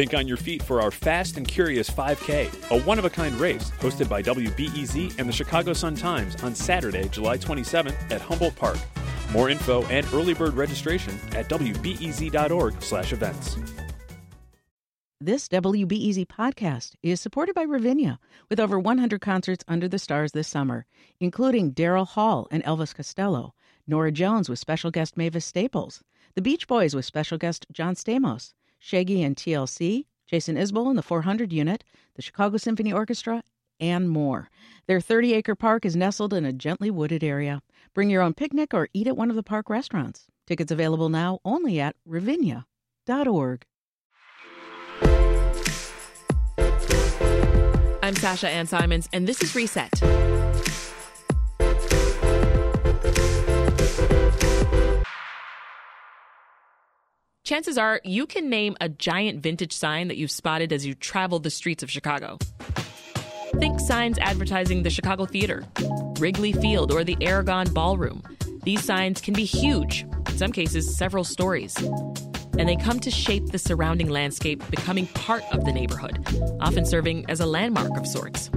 Think on your feet for our Fast and Curious 5K, a one of a kind race hosted by WBEZ and the Chicago Sun Times on Saturday, July 27th at Humboldt Park. More info and early bird registration at wbez.org/events. This WBEZ podcast is supported by Ravinia, with over 100 concerts under the stars this summer, including Daryl Hall and Elvis Costello, Norah Jones with special guest Mavis Staples, The Beach Boys with special guest John Stamos, Shaggy and TLC, Jason Isbell and the 400 Unit, the Chicago Symphony Orchestra, and more. Their 30 acre park is nestled in a gently wooded area. Bring your own picnic or eat at one of the park restaurants. Tickets available now only at ravinia.org. I'm Sasha Ann Simons, and this is Reset. Chances are you can name a giant vintage sign that you've spotted as you travel the streets of Chicago. Think signs advertising the Chicago Theater, Wrigley Field, or the Aragon Ballroom. These signs can be huge, in some cases, several stories and they come to shape the surrounding landscape, becoming part of the neighborhood, often serving as a landmark of sorts.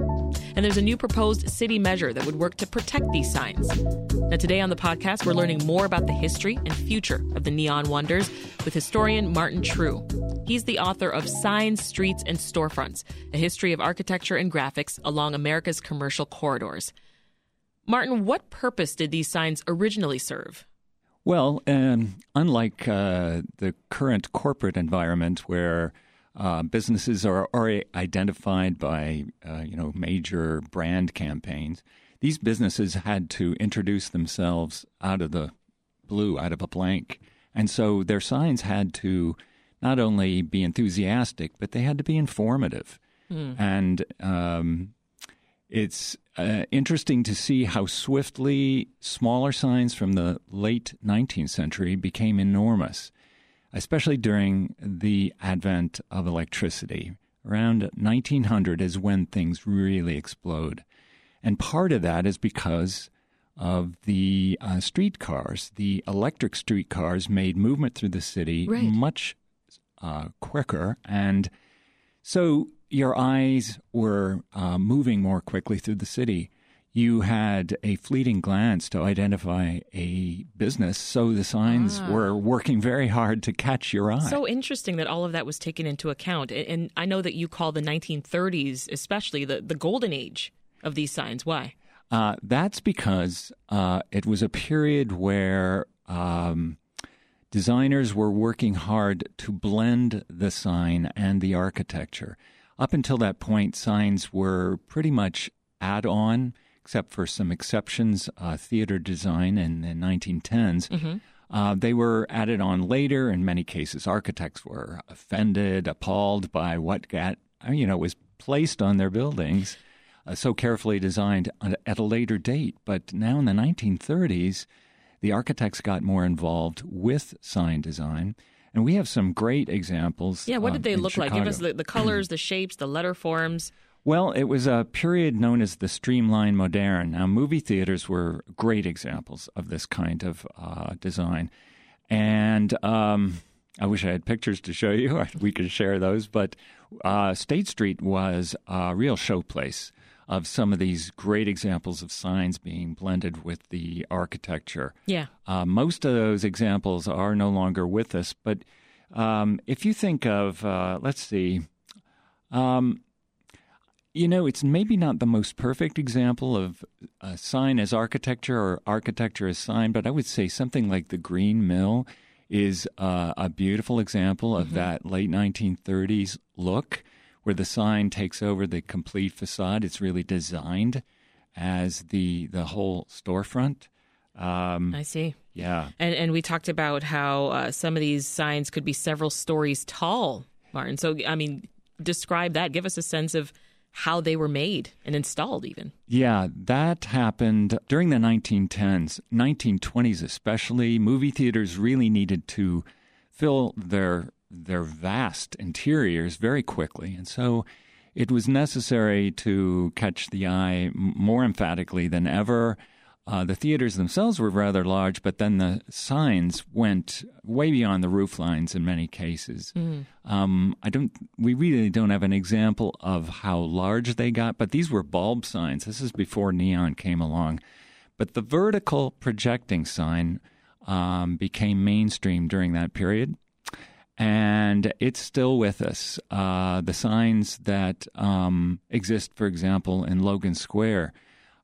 And there's a new proposed city measure that would work to protect these signs. Now, today on the podcast, we're learning more about the history and future of the neon wonders with historian Martin Treu. He's the author of Signs, Streets, and Storefronts A History of Architecture and Graphics Along America's Commercial Corridors. Martin, what purpose did these signs originally serve? Well, um, unlike uh, the current corporate environment where uh, businesses are already identified by uh, you know major brand campaigns, these businesses had to introduce themselves out of the blue, out of a blank, and so their signs had to not only be enthusiastic, but they had to be informative. Mm. And um, it's uh, interesting to see how swiftly smaller signs from the late 19th century became enormous, especially during the advent of electricity. Around 1900 is when things really explode. And part of that is because of the uh, streetcars. The electric streetcars made movement through the city right. much uh, quicker. And so your eyes were uh, moving more quickly through the city. You had a fleeting glance to identify a business, so the signs ah. were working very hard to catch your eye. So interesting that all of that was taken into account. And I know that you call the 1930s, especially, the, the golden age of these signs. Why? Uh, that's because uh, it was a period where um, designers were working hard to blend the sign and the architecture. Up until that point, signs were pretty much add on, except for some exceptions, uh, theater design in the 1910s. Mm-hmm. Uh, they were added on later. In many cases, architects were offended, appalled by what got, you know, was placed on their buildings, uh, so carefully designed at a later date. But now in the 1930s, the architects got more involved with sign design. And we have some great examples. Yeah, what did um, they look Chicago. like? Give us the, the colors, the shapes, the letter forms. Well, it was a period known as the Streamline Moderne. Now, movie theaters were great examples of this kind of uh, design. And um, I wish I had pictures to show you. we could share those. But uh, State Street was a real showplace of some of these great examples of signs being blended with the architecture. Yeah. Uh, most of those examples are no longer with us, but um, if you think of, uh, let's see, um, you know, it's maybe not the most perfect example of a sign as architecture or architecture as sign, but I would say something like the Green Mill is uh, a beautiful example of mm-hmm. that late 1930s look where the sign takes over the complete facade. It's really designed as the the whole storefront. Um, I see. Yeah, and and we talked about how uh, some of these signs could be several stories tall, Martin. So I mean, describe that. Give us a sense of how they were made and installed, even. Yeah, that happened during the 1910s, 1920s especially. Movie theaters really needed to fill their their vast interiors very quickly. And so it was necessary to catch the eye more emphatically than ever. Uh, the theaters themselves were rather large, but then the signs went way beyond the roof lines in many cases. Mm. Um, I don't. We really don't have an example of how large they got, but these were bulb signs. This is before neon came along. But the vertical projecting sign um, became mainstream during that period, and it's still with us. Uh, the signs that um, exist, for example, in Logan Square.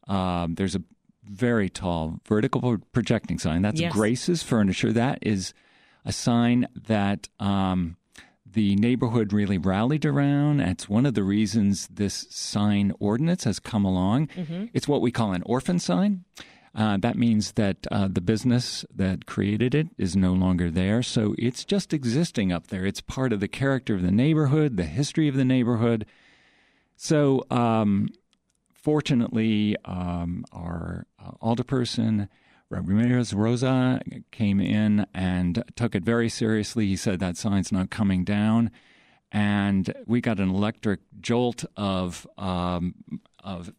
Uh, there's a very tall vertical projecting sign. That's yes. Grace's Furniture. That is a sign that um, the neighborhood really rallied around. It's one of the reasons this sign ordinance has come along. Mm-hmm. It's what we call an orphan sign. Uh, that means that uh, the business that created it is no longer there. So it's just existing up there. It's part of the character of the neighborhood, the history of the neighborhood. So um, fortunately, um, our uh, alderperson, Ramirez Rosa, came in and took it very seriously. He said that sign's not coming down. And we got an electric jolt of um, of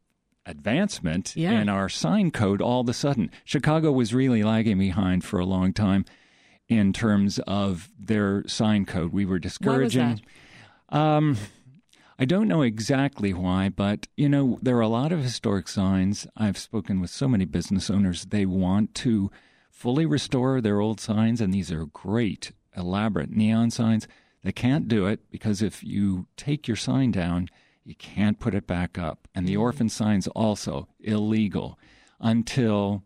advancement yeah. in our sign code all of a sudden. Chicago was really lagging behind for a long time in terms of their sign code. We were discouraging. Why was that? Um, I don't know exactly why, but you know, there are a lot of historic signs. I've spoken with so many business owners. They want to fully restore their old signs, and these are great, elaborate neon signs. They can't do it because if you take your sign down, you can't put it back up. And the mm. orphan sign's also illegal until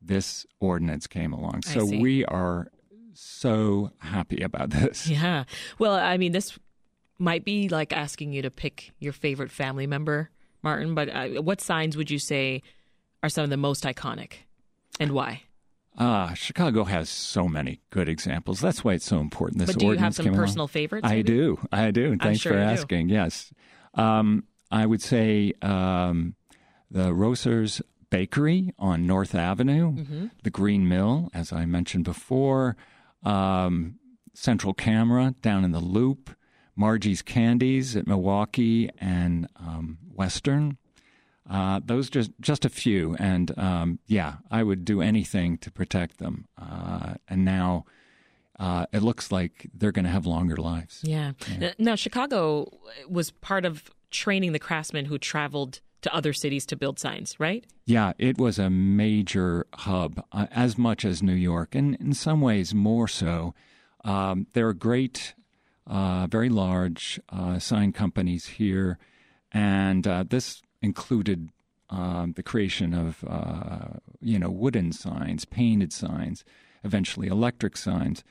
this ordinance came along. So we are so happy about this. Yeah. Well, I mean, this might be like asking you to pick your favorite family member, Martin, but uh, what signs would you say are some of the most iconic and why? Ah, uh, Chicago has so many good examples. That's why it's so important. This but do you have some personal along. favorites? Maybe? I do. I do. Thanks sure for asking. Do. Yes. Um, I would say um, the Roeser's Bakery on North Avenue, mm-hmm. the Green Mill, as I mentioned before, um, Central Camera down in the Loop, Margie's Candies at Milwaukee and um, Western. Uh, those just just a few, and um, yeah, I would do anything to protect them. Uh, and now uh, it looks like they're going to have longer lives. Yeah. yeah. Now, Chicago was part of training the craftsmen who traveled to other cities to build signs, right? Yeah, it was a major hub, uh, as much as New York, and in some ways more so. Um, there are great uh, very large uh, sign companies here, and uh, this included um, the creation of uh, you know wooden signs, painted signs, eventually electric signs,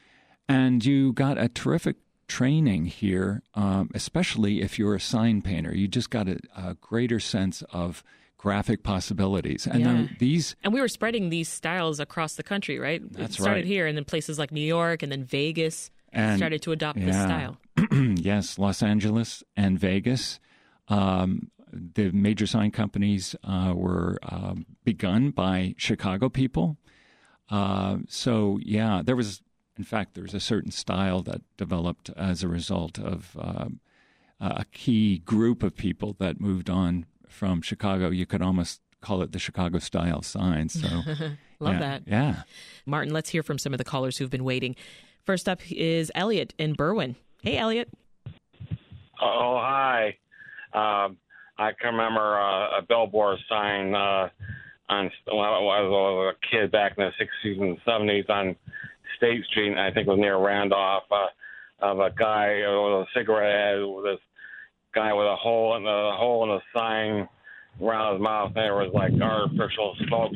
and you got a terrific training here, um, especially if you're a sign painter. You just got a, a greater sense of graphic possibilities. And yeah. these And we were spreading these styles across the country, right? That's it started right. here and then places like New York and then Vegas and, started to adopt yeah. this style. yes, Los Angeles and Vegas. Um, the major sign companies uh, were uh, begun by Chicago people. Uh, so, yeah, there was, in fact, there was a certain style that developed as a result of um, a key group of people that moved on from Chicago. You could almost call it the Chicago style sign. So, love yeah, that. Yeah. Martin, let's hear from some of the callers who've been waiting. First up is Elliot in Berwyn. Hey, Elliot. Oh, hi. Um, I can remember uh, a billboard sign uh, on when I was a kid back in the 60s and 70s on State Street. I think it was near Randolph. Uh, of a guy with a cigarette with this guy with a hole in the hole in the sign around his mouth. And there was like artificial smoke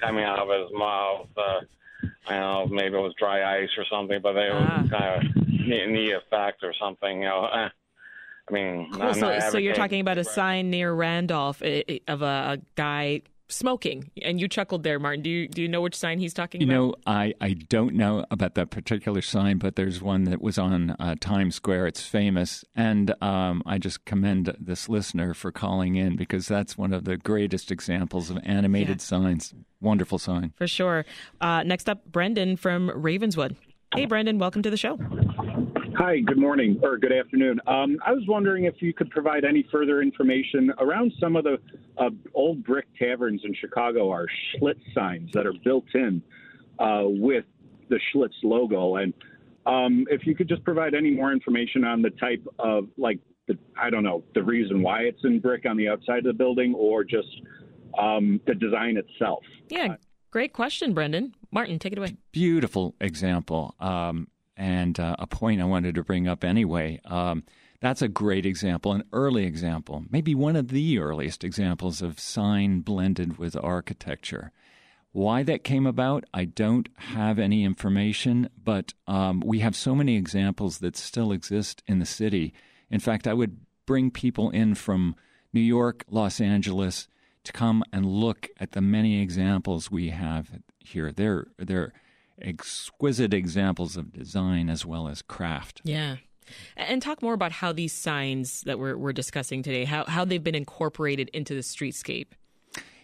coming out of his mouth. Uh, I don't know, maybe it was dry ice or something, but they ah. kind of neat, neat effect or something. You know, eh. I mean, cool. so, so you're talking about a sign near Randolph eh, eh, of a, a guy smoking. And you chuckled there, Martin. Do you do you know which sign he's talking you about? You know, I, I don't know about that particular sign, but there's one that was on uh, Times Square. It's famous, and um, I just commend this listener for calling in because that's one of the greatest examples of animated yeah. signs. Wonderful sign for sure. Uh, next up, Brendan from Ravenswood. Hey, Brendan, welcome to the show. Hi, good morning or good afternoon. Um, I was wondering if you could provide any further information around some of the uh, old brick taverns in Chicago are Schlitz signs that are built in uh, with the Schlitz logo. And um, if you could just provide any more information on the type of, like, the, I don't know, the reason why it's in brick on the outside of the building or just um, the design itself. Yeah, great question, Brendan. Martin, take it away. Beautiful example. Um, and uh, a point I wanted to bring up anyway. Um, that's a great example, an early example, maybe one of the earliest examples of sign blended with architecture. Why that came about, I don't have any information, but um, we have so many examples that still exist in the city. In fact, I would bring people in from New York, Los Angeles to come and look at the many examples we have here. They're, they're exquisite examples of design as well as craft. Yeah. And talk more about how these signs that we're, we're discussing today, how, how they've been incorporated into the streetscape.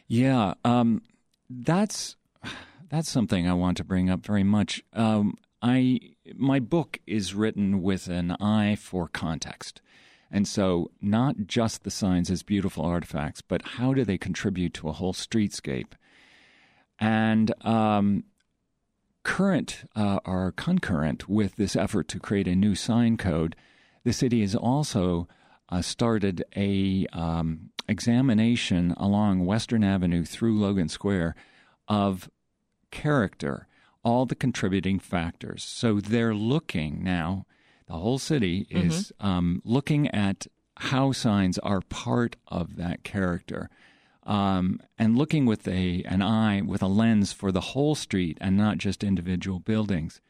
Yeah, um, that's that's something I want to bring up very much. Um, I my book is written with an eye for context, and so not just the signs as beautiful artifacts, but how do they contribute to a whole streetscape? And um, current uh, or concurrent with this effort to create a new sign code, the city has also uh, started a um, examination along Western Avenue through Logan Square of character, all the contributing factors. So they're looking now. The whole city is mm-hmm. um, looking at how signs are part of that character. Um, and looking with a an eye with a lens for the whole street and not just individual buildings.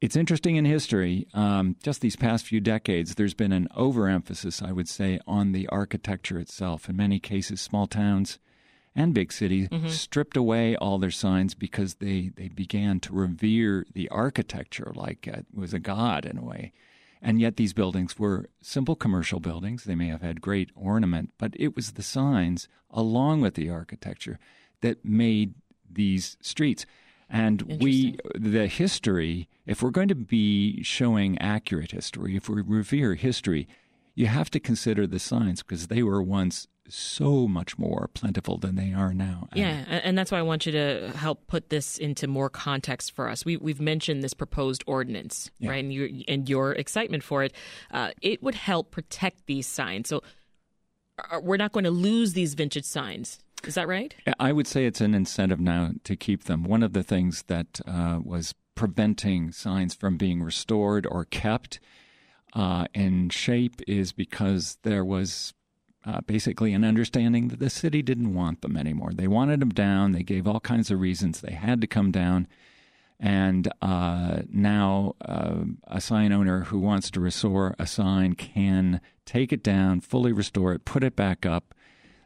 It's interesting in history. Um, just these past few decades, there's been an overemphasis, I would say, on the architecture itself. In many cases, small towns and big cities mm-hmm. stripped away all their signs because they, they began to revere the architecture like it was a god in a way. And yet, these buildings were simple commercial buildings. They may have had great ornament, but it was the signs along with the architecture that made these streets. And we, the history, if we're going to be showing accurate history, if we revere history, you have to consider the signs because they were once so much more plentiful than they are now. Yeah, and that's why I want you to help put this into more context for us. We, we've mentioned this proposed ordinance, yeah. right? And, you, and your excitement for it. Uh, it would help protect these signs. So uh, we're not going to lose these vintage signs. Is that right? I would say it's an incentive now to keep them. One of the things that uh, was preventing signs from being restored or kept uh, in shape is because there was uh, basically an understanding that the city didn't want them anymore. They wanted them down. They gave all kinds of reasons they had to come down. And uh, now uh, a sign owner who wants to restore a sign can take it down, fully restore it, put it back up.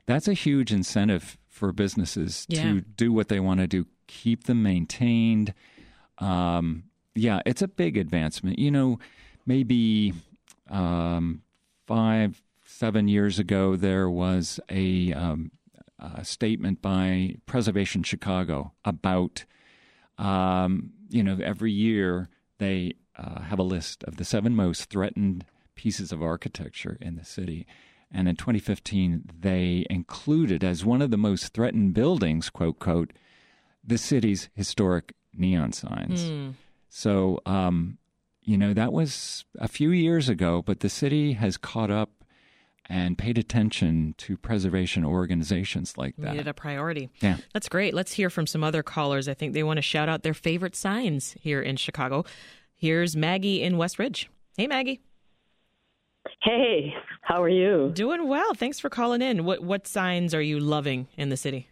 That's a huge incentive for businesses yeah. to do what they want to do, keep them maintained. Um, yeah, it's a big advancement. You know, maybe um, five, seven years ago, there was a, um, a statement by Preservation Chicago about, um, you know, every year they uh, have a list of the seven most threatened pieces of architecture in the city. And in 2015, they included as one of the most threatened buildings, quote, quote, the city's historic neon signs. Mm. So, um, you know, that was a few years ago, but the city has caught up and paid attention to preservation organizations like that. Made it a priority. Yeah. That's great. Let's hear from some other callers. I think they want to shout out their favorite signs here in Chicago. Here's Maggie in West Ridge. Hey, Maggie. Hey, how are you? Doing well. Thanks for calling in. What what signs are you loving in the city?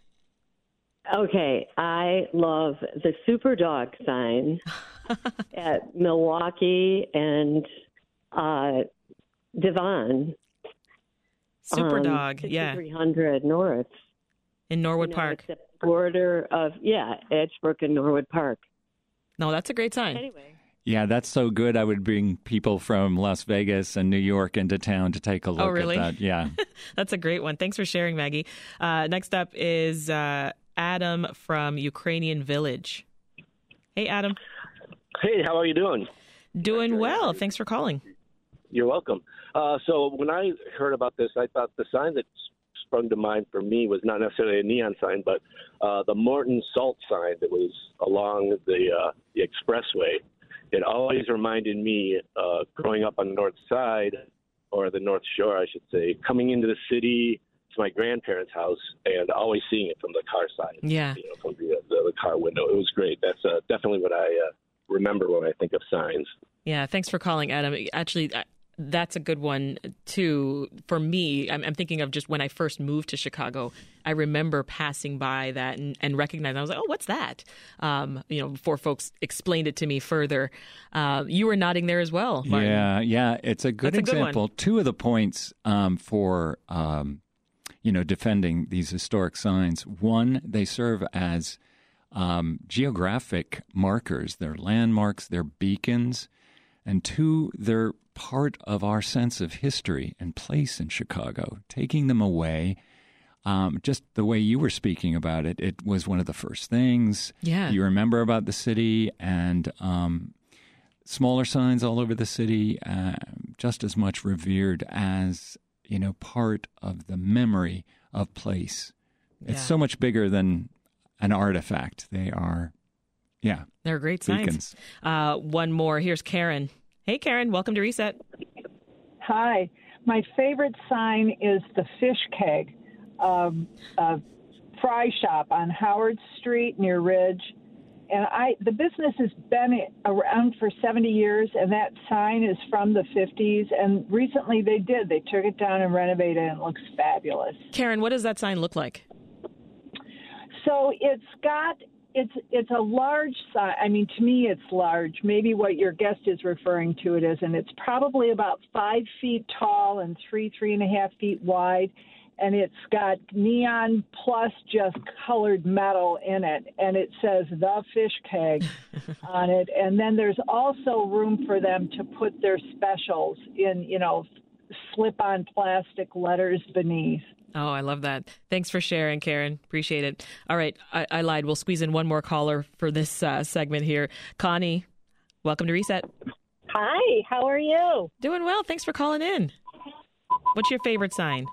Okay, I love the Superdawg sign at Milwaukee and uh, Devon. Superdawg, yeah. 300 North. In Norwood you know, Park. The border of, yeah, Edgebrook and Norwood Park. No, that's a great sign. Anyway. Yeah, that's so good. I would bring people from Las Vegas and New York into town to take a look oh, really? at that. Yeah. that's a great one. Thanks for sharing, Maggie. Uh, next up is uh, Adam from Ukrainian Village. Hey, Adam. Hey, how are you doing? Doing well. Thanks for calling. You're welcome. Uh, so when I heard about this, I thought the sign that sprung to mind for me was not necessarily a neon sign, but uh, the Morton Salt sign that was along the uh, the expressway. It always reminded me, uh, growing up on the north side or the North Shore, I should say, coming into the city to my grandparents' house and always seeing it from the car side. Yeah. You know, from the, the, the car window. It was great. That's uh, definitely what I uh, remember when I think of signs. Yeah, thanks for calling, Adam. Actually, that's a good one too. For me, I'm, I'm, thinking of just when I first moved to Chicago. I remember passing by that and, and recognizing. I was like, "Oh, what's that?" Um, you know, before folks explained it to me further. Uh, you were nodding there as well. Martin. Yeah, yeah, it's a good That's example. A good Two of the points um, for um, you know defending these historic signs. One, they serve as um, geographic markers. They're landmarks. They're beacons. And two, they're part of our sense of history and place in Chicago. Taking them away, um, just the way you were speaking about it, it was one of the first things yeah. you remember about the city, and um, smaller signs all over the city, uh, just as much revered as you know part of the memory of place. Yeah. It's so much bigger than an artifact. They are, yeah, they're great signs. Uh, one more. Here's Karen. Hey, Karen, welcome to Reset. Hi. My favorite sign is the fish keg um, uh, fry shop on Howard Street near Ridge. And I, the business has been around for 70 years, and that sign is from the 50s. And recently they did. They took it down and renovated it, and it looks fabulous. Karen, what does that sign look like? So it's got it's it's a large size. I mean, to me, it's large. Maybe what your guest is referring to it as, and it's probably about five feet tall and three three and a half feet wide, and it's got neon plus just colored metal in it, and it says the fish keg on it, and then there's also room for them to put their specials in, you know, slip on plastic letters beneath. Oh, I love that. Thanks for sharing, Karen. Appreciate it. All right, I, I lied. We'll squeeze in one more caller for this uh, segment here. Connie, welcome to Reset. Hi, how are you? Doing well. Thanks for calling in. What's your favorite sign?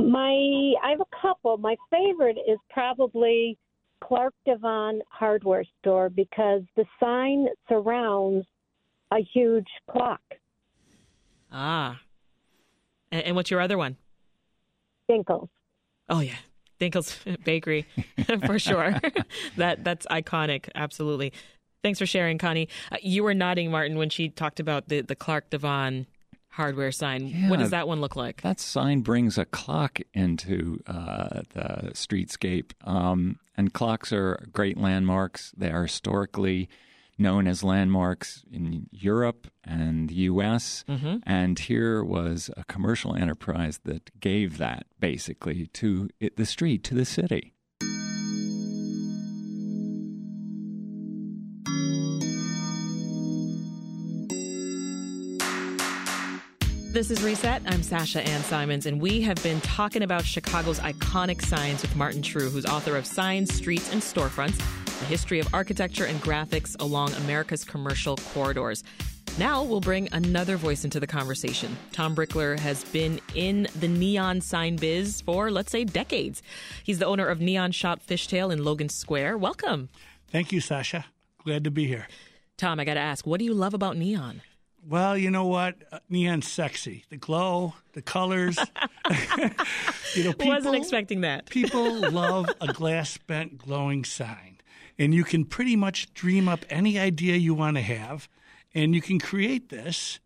My, I have a couple. My favorite is probably Clark Devon Hardware Store because the sign surrounds a huge clock. Ah. And, and what's your other one? Dinkel's. Oh yeah, Dinkel's Bakery for sure. that that's iconic. Absolutely. Thanks for sharing, Connie. Uh, you were nodding, Martin, when she talked about the the Clark Devon hardware sign. Yeah, what does that one look like? That sign brings a clock into uh, the streetscape, um, and clocks are great landmarks. They are historically known as landmarks in Europe and the U.S. Mm-hmm. And here was a commercial enterprise that gave that basically to it, the street, to the city. This is Reset. I'm Sasha Ann Simons, and we have been talking about Chicago's iconic signs with Martin Treu, who's author of Signs, Streets, and Storefronts The History of Architecture and Graphics Along America's Commercial Corridors. Now we'll bring another voice into the conversation. Tom Brickler has been in the neon sign biz for, let's say, decades. He's the owner of Neon Shop Fishtail in Logan Square. Welcome. Thank you, Sasha. Glad to be here. Tom, I got to ask, what do you love about neon? Well, you know what? Uh, neon's sexy. The glow, the colors. you know, people, wasn't expecting that. people love a glass bent glowing sign, and you can pretty much dream up any idea you want to have, and you can create this,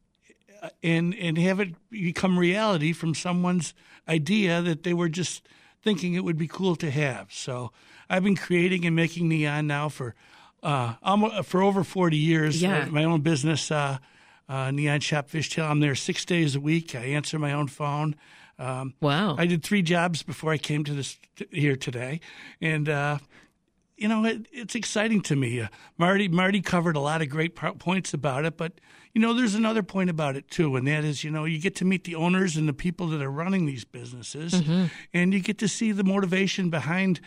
uh, and and have it become reality from someone's idea that they were just thinking it would be cool to have. So I've been creating and making neon now for uh, almost, for over forty years. Yeah. my own business. Uh, uh, Neon Shop Fishtail. I'm there six days a week. I answer my own phone. Um, wow! I did three jobs before I came to this t- here today, and uh, you know it, it's exciting to me. Uh, Marty Marty covered a lot of great points about it, but you know there's another point about it too, and that is you know you get to meet the owners and the people that are running these businesses, mm-hmm. and you get to see the motivation behind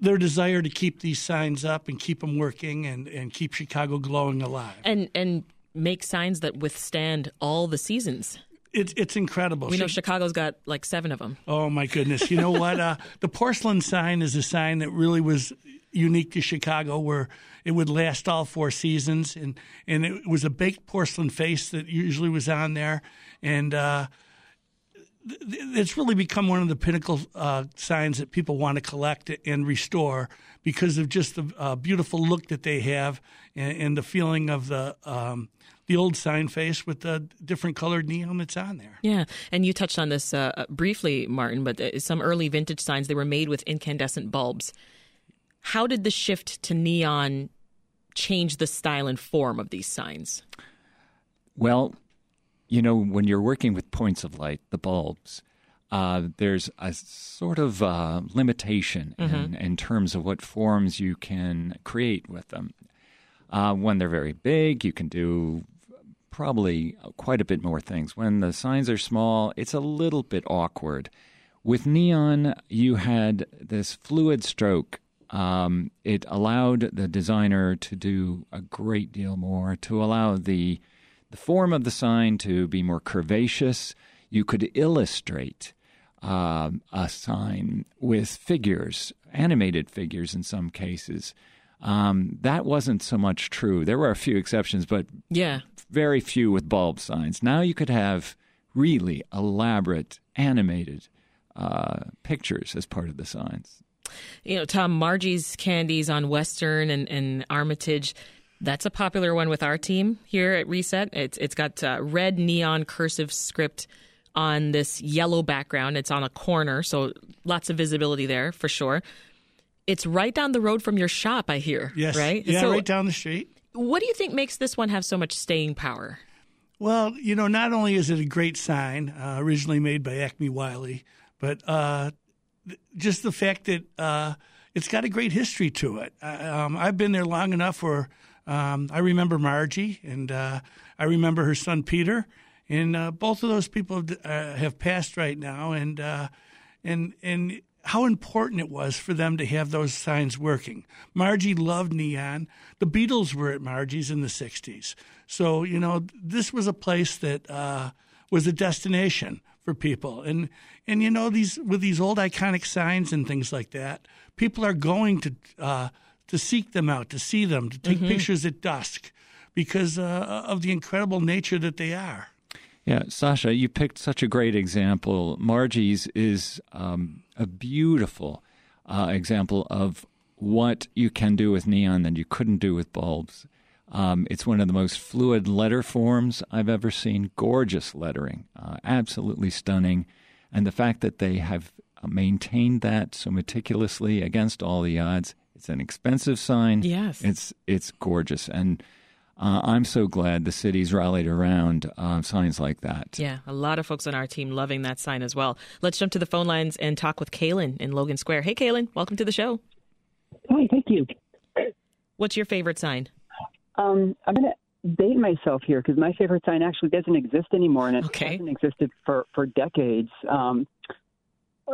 their desire to keep these signs up and keep them working and, and keep Chicago glowing alive. And and make signs that withstand all the seasons. It's it's incredible. We know Chicago's got like seven of them. Oh my goodness! You know what? Uh, the porcelain sign is a sign that really was unique to Chicago, where it would last all four seasons, and and it was a baked porcelain face that usually was on there, and. Uh, it's really become one of the pinnacle uh, signs that people want to collect and restore because of just the uh, beautiful look that they have and, and the feeling of the um, the old sign face with the different colored neon that's on there. Yeah, and you touched on this uh, briefly, Martin, but uh, some early vintage signs they were made with incandescent bulbs. How did the shift to neon change the style and form of these signs? Well, you know, when you're working with points of light, the bulbs, uh, there's a sort of uh, limitation mm-hmm. in, in, terms of what forms you can create with them. Uh, when they're very big, you can do probably quite a bit more things. When the signs are small, it's a little bit awkward. With neon, you had this fluid stroke. Um, it allowed the designer to do a great deal more, to allow the the form of the sign to be more curvaceous. You could illustrate uh, a sign with figures, animated figures in some cases. Um, that wasn't so much true. There were a few exceptions, but yeah, very few with bulb signs. Now you could have really elaborate animated uh, pictures as part of the signs. You know, Tom, Margie's Candies on Western and, and Armitage that's a popular one with our team here at Reset. It's it's got uh, red neon cursive script on this yellow background. It's on a corner, so lots of visibility there for sure. It's right down the road from your shop, I hear. Yes. Right? Yeah, so, right down the street. What do you think makes this one have so much staying power? Well, you know, not only is it a great sign, uh, originally made by Acme Wiley, but uh, just the fact that uh, it's got a great history to it. Um, I've been there long enough where um, I remember Margie, and uh, I remember her son Peter, and uh, both of those people have, uh, have passed right now, and and and how important it was for them to have those signs working. Margie loved neon. The Beatles were at Margie's in the '60s, so you know this was a place that uh, was a destination for people, and and you know these with these old iconic signs and things like that, people are going to uh, to seek them out, to see them, to take mm-hmm. pictures at dusk because uh, of the incredible nature that they are. Yeah, Sasha, you picked such a great example. Margie's is um, a beautiful uh, example of what you can do with neon that you couldn't do with bulbs. Um, it's one of the most fluid letter forms I've ever seen. Gorgeous lettering, uh, absolutely stunning. And the fact that they have maintained that so meticulously against all the odds it's an expensive sign. Yes. It's it's gorgeous, and uh, I'm so glad the city's rallied around uh, signs like that. Yeah, a lot of folks on our team loving that sign as well. Let's jump to the phone lines and talk with Kaylin in Logan Square. Hey, Kaylin, welcome to the show. Hi, thank you. What's your favorite sign? Um, I'm going to date myself here because my favorite sign actually doesn't exist anymore, and it okay. hasn't existed for for decades. Um,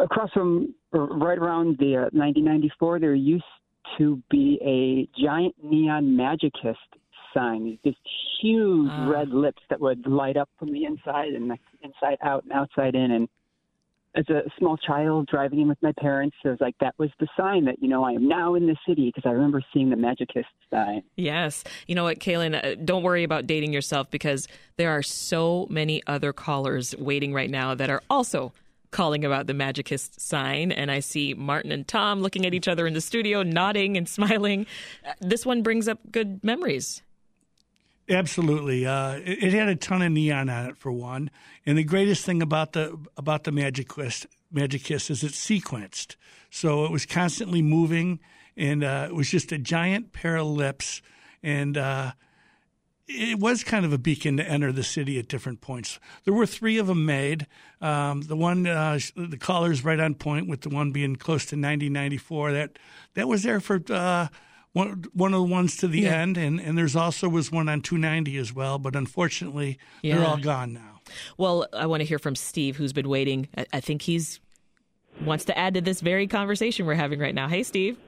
across from, right around the uh, 1994, there used to be a giant neon magikist sign, these huge uh. red lips that would light up from the inside and the inside out and outside in. And as a small child driving in with my parents, it was like that was the sign that you know I am now in the city because I remember seeing the Magikist sign. Yes, you know what, Kaylin, uh, don't worry about dating yourself because there are so many other callers waiting right now that are also calling about the Magikist sign, and I see Martin and Tom looking at each other in the studio, nodding and smiling. This one brings up good memories. Absolutely, uh, it, it, had a ton of neon on it for one, and the greatest thing about the about the Magikist Magikist is it's sequenced, so it was constantly moving, and uh, it was just a giant pair of lips, and uh, it was kind of a beacon to enter the city at different points. There were three of them made. Um, the one, uh, the collar's right on point with the one being close to 9094. That that was there for uh, one one of the ones to the yeah. end, and and there's also was one on 290 as well. But unfortunately, yeah. they're all gone now. Well, I want to hear from Steve, who's been waiting. I, I think he's wants to add to this very conversation we're having right now. Hey, Steve.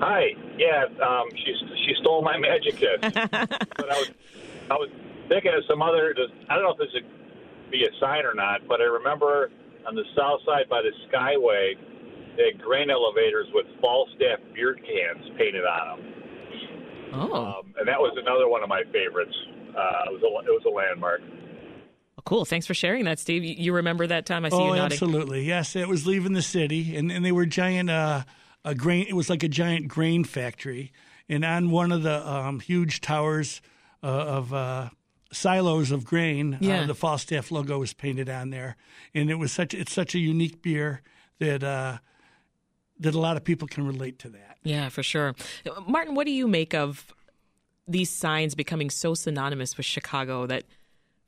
Hi. Yeah, um, she she stole my Magikist. but I was I was thinking of some other. I don't know if this would be a sign or not, but I remember on the south side by the Skyway, they had grain elevators with Falstaff beer cans painted on them. Oh. Um, and that was another one of my favorites. Uh, it was a it was a landmark. Oh, cool. Thanks for sharing that, Steve. You- You remember that time? I see oh, you nodding. absolutely. Yes, it was leaving the city, and, and they were giant. Uh, a grain. It was like a giant grain factory, and on one of the um, huge towers uh, of uh, silos of grain, Yeah. uh, the Falstaff logo was painted on there, and it was such. It's such a unique beer that uh, that a lot of people can relate to that. Yeah, for sure. Martin, what do you make of these signs becoming so synonymous with Chicago that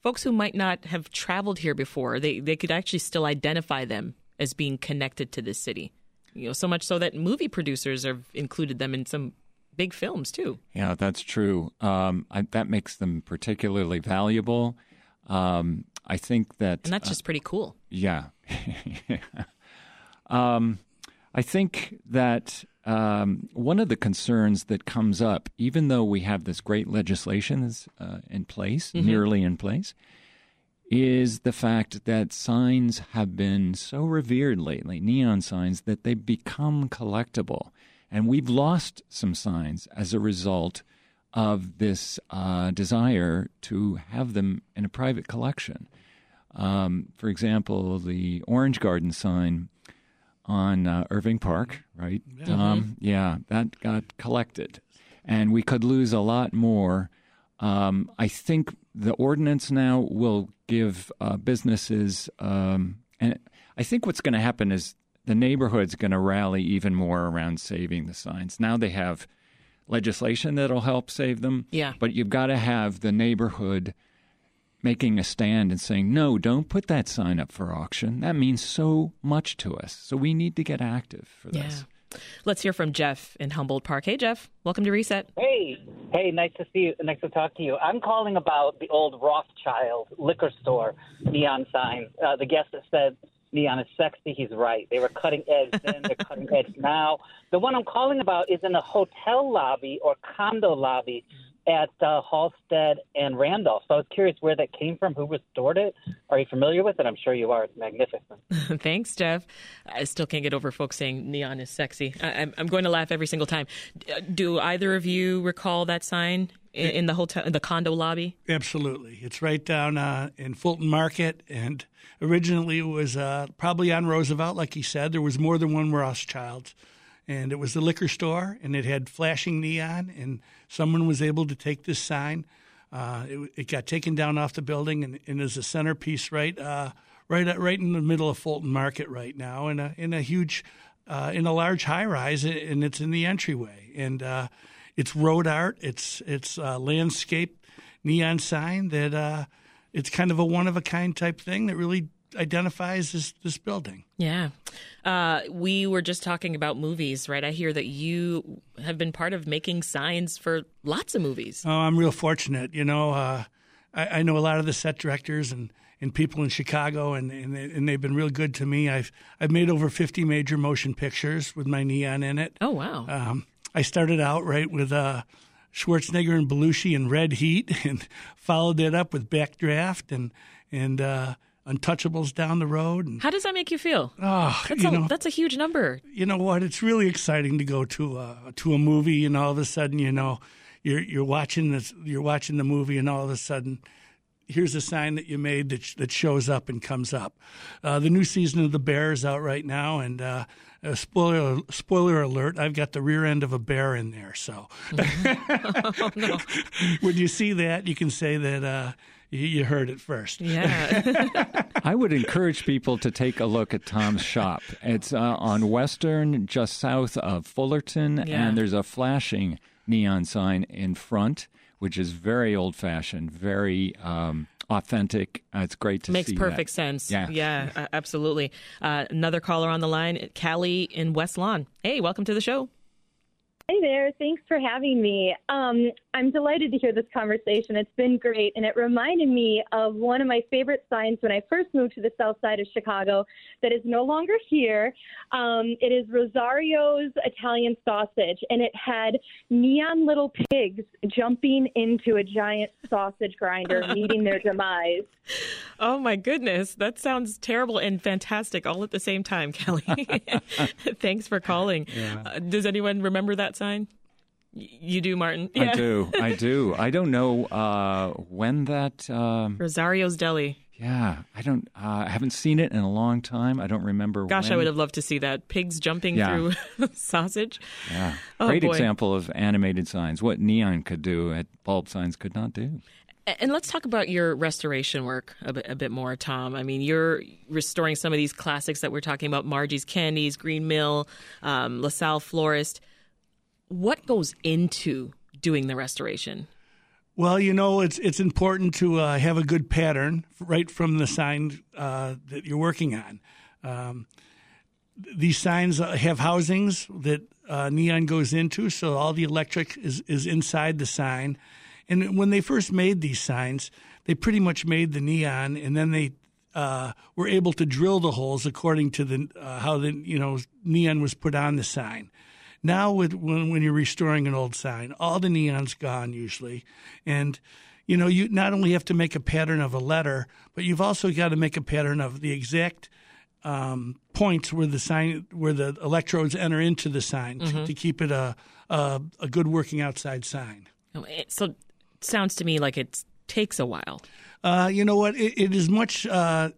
folks who might not have traveled here before, they, they could actually still identify them as being connected to this city? You know, so much so that movie producers have included them in some big films too. Yeah, that's true. Um, I, that makes them particularly valuable. Um, I think that, And that's uh, just pretty cool. yeah. um, I think that um, one of the concerns that comes up, even though we have this great legislation that's, uh, in place, Mhm. nearly in place, is the fact that signs have been so revered lately, neon signs, that they become collectible. And we've lost some signs as a result of this uh, desire to have them in a private collection. Um, for example, the Orange Garden sign on uh, Irving Park, right? Yeah. Um, yeah, that got collected. And we could lose a lot more. Um, I think the ordinance now will give uh, businesses, um, and I think what's going to happen is the neighborhood's going to rally even more around saving the signs. Now they have legislation that'll help save them. Yeah. But you've got to have the neighborhood making a stand and saying, no, don't put that sign up for auction. That means so much to us. So we need to get active for this. Yeah. Let's hear from Jeff in Humboldt Park. Hey, Jeff. Welcome to Reset. Hey, hey, nice to see you. Nice to talk to you. I'm calling about the old Rothschild liquor store neon sign. Uh, the guest that said neon is sexy, he's right. They were cutting edge then, they're cutting edge now. The one I'm calling about is in a hotel lobby or condo lobby at uh, Halsted and Randolph. So I was curious where that came from, who restored it. Are you familiar with it? I'm sure you are. It's magnificent. Thanks, Jeff. I still can't get over folks saying neon is sexy. I, I'm, I'm going to laugh every single time. Uh, Do either of you recall that sign in, in the hotel, in the condo lobby? Absolutely. It's right down uh, in Fulton Market. And originally it was uh, probably on Roosevelt, like he said. There was more than one Rothschild. And it was the liquor store, and it had flashing neon. And someone was able to take this sign. Uh, it, it got taken down off the building, and, and is a centerpiece right, uh, right, uh, right in the middle of Fulton Market right now, in a in a huge, uh, in a large high rise, and it's in the entryway. And uh, it's road art. It's it's uh, landscape neon sign that it's kind of a one of a kind type thing that really identifies this this building. Yeah. Uh, we were just talking about movies, right? I hear that you have been part of making signs for lots of movies. Oh, I'm real fortunate. You know, uh, I, I know a lot of the set directors and, and people in Chicago, and, and they- and they've been real good to me. I've I've made over 50 major motion pictures with my neon in it. Oh wow! Um, I started out right with uh, Schwarzenegger and Belushi in Red Heat, and followed that up with Backdraft and and uh, Untouchables down the road. And How does that make you feel? Oh, that's you a, know- that's a huge number. you know what? It's really exciting to go to a to a movie, and all of a sudden, you know, you're you're watching this, you're watching the movie, and all of a sudden, here's a sign that you made that sh- that shows up and comes up. Uh, the new season of The Bear is out right now, and uh, uh, spoiler spoiler alert: I've got the rear end of a bear in there. So when you see that, you can say that uh, you, you heard it first. Yeah. I would encourage people to take a look at Tom's shop. It's uh, on Western, just south of Fullerton, Yeah. and there's a flashing neon sign in front, which is very old fashioned, very um, authentic. Uh, it's great to see. Makes perfect that. sense. Yeah. Yeah, uh, absolutely. Uh, another caller on the line, Callie in West Lawn. Hey, welcome to the show. Hi there. Thanks for having me. Um, I'm delighted to hear this conversation. It's been great, and it reminded me of one of my favorite signs when I first moved to the south side of Chicago that is no longer here. Um, it is Rosario's Italian Sausage, and it had neon little pigs jumping into a giant sausage grinder, meeting their demise. Oh my goodness, that sounds terrible and fantastic all at the same time, Kelly. Thanks for calling. Yeah. Uh, does anyone remember that sign? Y- You do, Martin. I do. I do. I don't know uh, when that. Um, Rosario's Deli. yeah, I don't. Uh, I haven't seen it in a long time. I don't remember. Gosh, I would have loved to see that. Pigs jumping Yeah. through sausage. Yeah, Oh, great boy. example of animated signs. What neon could do, at bulb signs could not do. And let's talk about your restoration work a bit, a bit more, Tom. I mean, you're restoring some of these classics that we're talking about Margie's Candies, Green Mill, um, LaSalle Florist. What goes into doing the restoration? Well, you know, it's it's important to uh, have a good pattern right from the sign uh, that you're working on. Um, these signs uh, have housings that uh, neon goes into, so all the electric is, is inside the sign. And when they first made these signs, they pretty much made the neon, and then they uh, were able to drill the holes according to the uh, how the you know neon was put on the sign. Now, with when, when you're restoring an old sign, all the neon's gone usually, and you know you not only have to make a pattern of a letter, but you've also got to make a pattern of the exact um, points where the sign where the electrodes enter into the sign to, Mhm. to keep it a, a a good working outside sign. Oh, So, it sounds to me like it takes a while. Uh, you know what? It, it is much. Uh,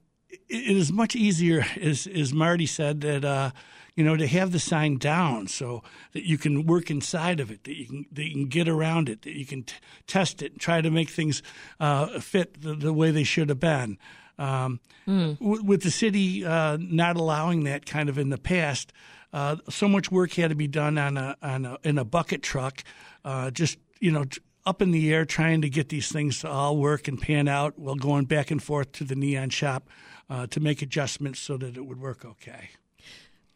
it is much easier, as as Marty said, that uh, you know to have the sign down so that you can work inside of it, that you can that you can get around it, that you can t- test it, and try to make things uh, fit the, the way they should have been. Um, w- with the city uh, not allowing that kind of in the past, uh, so much work had to be done on a on a in a bucket truck, uh, just you know. t- Up in the air, trying to get these things to all work and pan out, while going back and forth to the neon shop uh, to make adjustments so that it would work okay.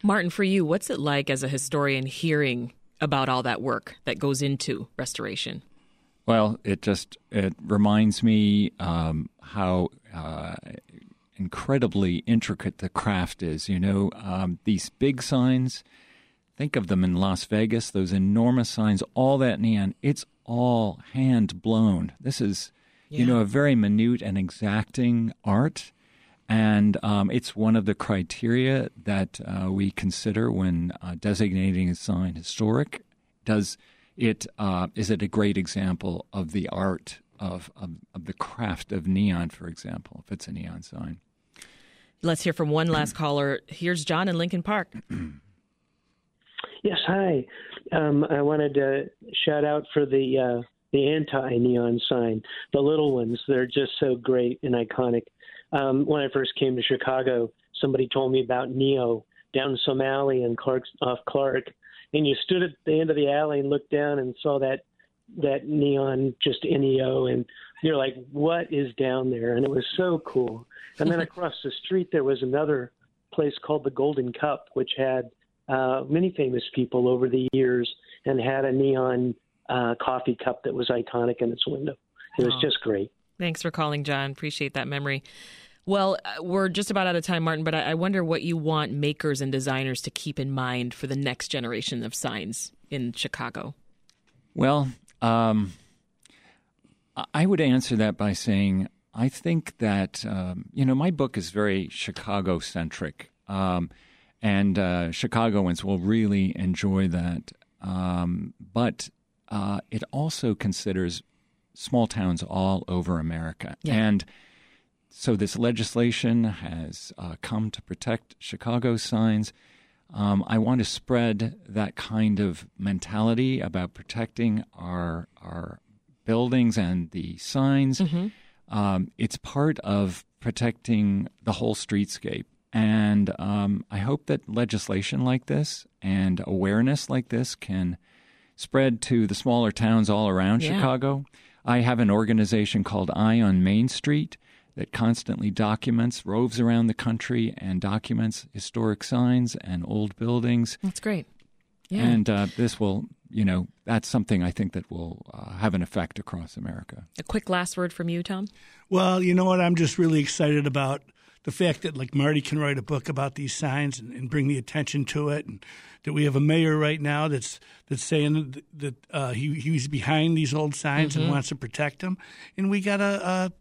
Martin, for you, what's it like as a historian hearing about all that work that goes into restoration? Well, it just it reminds me um, how uh, incredibly intricate the craft is. You know, um, these big signs. Think of them in Las Vegas. Those enormous signs, all that neon. It's all hand blown. This is, you know, a very minute and exacting art. And um, it's one of the criteria that uh, we consider when uh, designating a sign historic. Does it uh, is it a great example of the art of, of of the craft of neon, for example, if it's a neon sign? Let's hear from one last caller. Here's John in Lincoln Park. Yes, hi. Um, I wanted to shout out for the uh, the anti neon sign, the little ones. They're just so great and iconic. Um, when I first came to Chicago, somebody told me about Neo down some alley in Clark's off Clark, and you stood at the end of the alley and looked down and saw that that neon just Neo, and you're like, what is down there? And it was so cool. And then across the street there was another place called the Golden Cup, which had uh, many famous people over the years and had a neon uh, coffee cup that was iconic in its window. It was Aw. just great. Thanks for calling, John. Appreciate that memory. Well, uh, we're just about out of time, Martin, but I I wonder what you want makers and designers to keep in mind for the next generation of signs in Chicago. Well, um, I- I would answer that by saying I think that um, you know my book is very Chicago centric, um, and uh, Chicagoans will really enjoy that. Um, but uh, it also considers small towns all over America, Yeah. and so this legislation has uh, come to protect Chicago signs. Um, I want to spread that kind of mentality about protecting our our buildings and the signs. Um, it's part of protecting the whole streetscape, and um, I hope that legislation like this and awareness like this can spread to the smaller towns all around Yeah. Chicago. I have an organization called Eye on Main Street that constantly documents, roves around the country and documents historic signs and old buildings. That's great. Yeah. And uh, this will, you know, that's something I think that will uh, have an effect across America. A quick last word from you, Tom. Well, you know what? I'm just really excited about the fact that like Marty can write a book about these signs and, and bring the attention to it, and that we have a mayor right now that's that's saying that uh, he he's behind these old signs Mhm. and wants to protect them, and we got a. a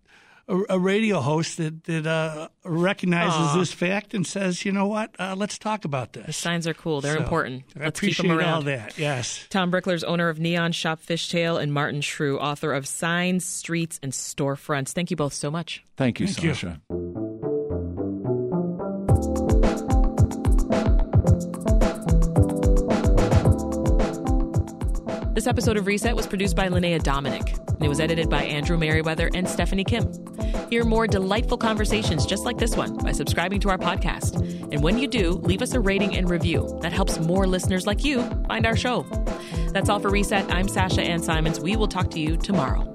a, a radio host that that uh, recognizes Aw. this fact and says, "You know what? Uh, let's talk about this." The signs are cool. They're So, important. I Let's keep appreciate them around. all that. Yes. Tom Brickler's owner of Neon Shop Fishtail and Martin Treu, author of Signs, Streets, and Storefronts. Thank you both so much. Thank you, Thank you. This episode of Reset was produced by Linnea Dominic, and it was edited by Andrew Merriweather and Stephanie Kim. Hear more delightful conversations just like this one by subscribing to our podcast. And when you do, leave us a rating and review. That helps more listeners like you find our show. That's all for Reset. I'm Sasha Ann Simons. We will talk to you tomorrow.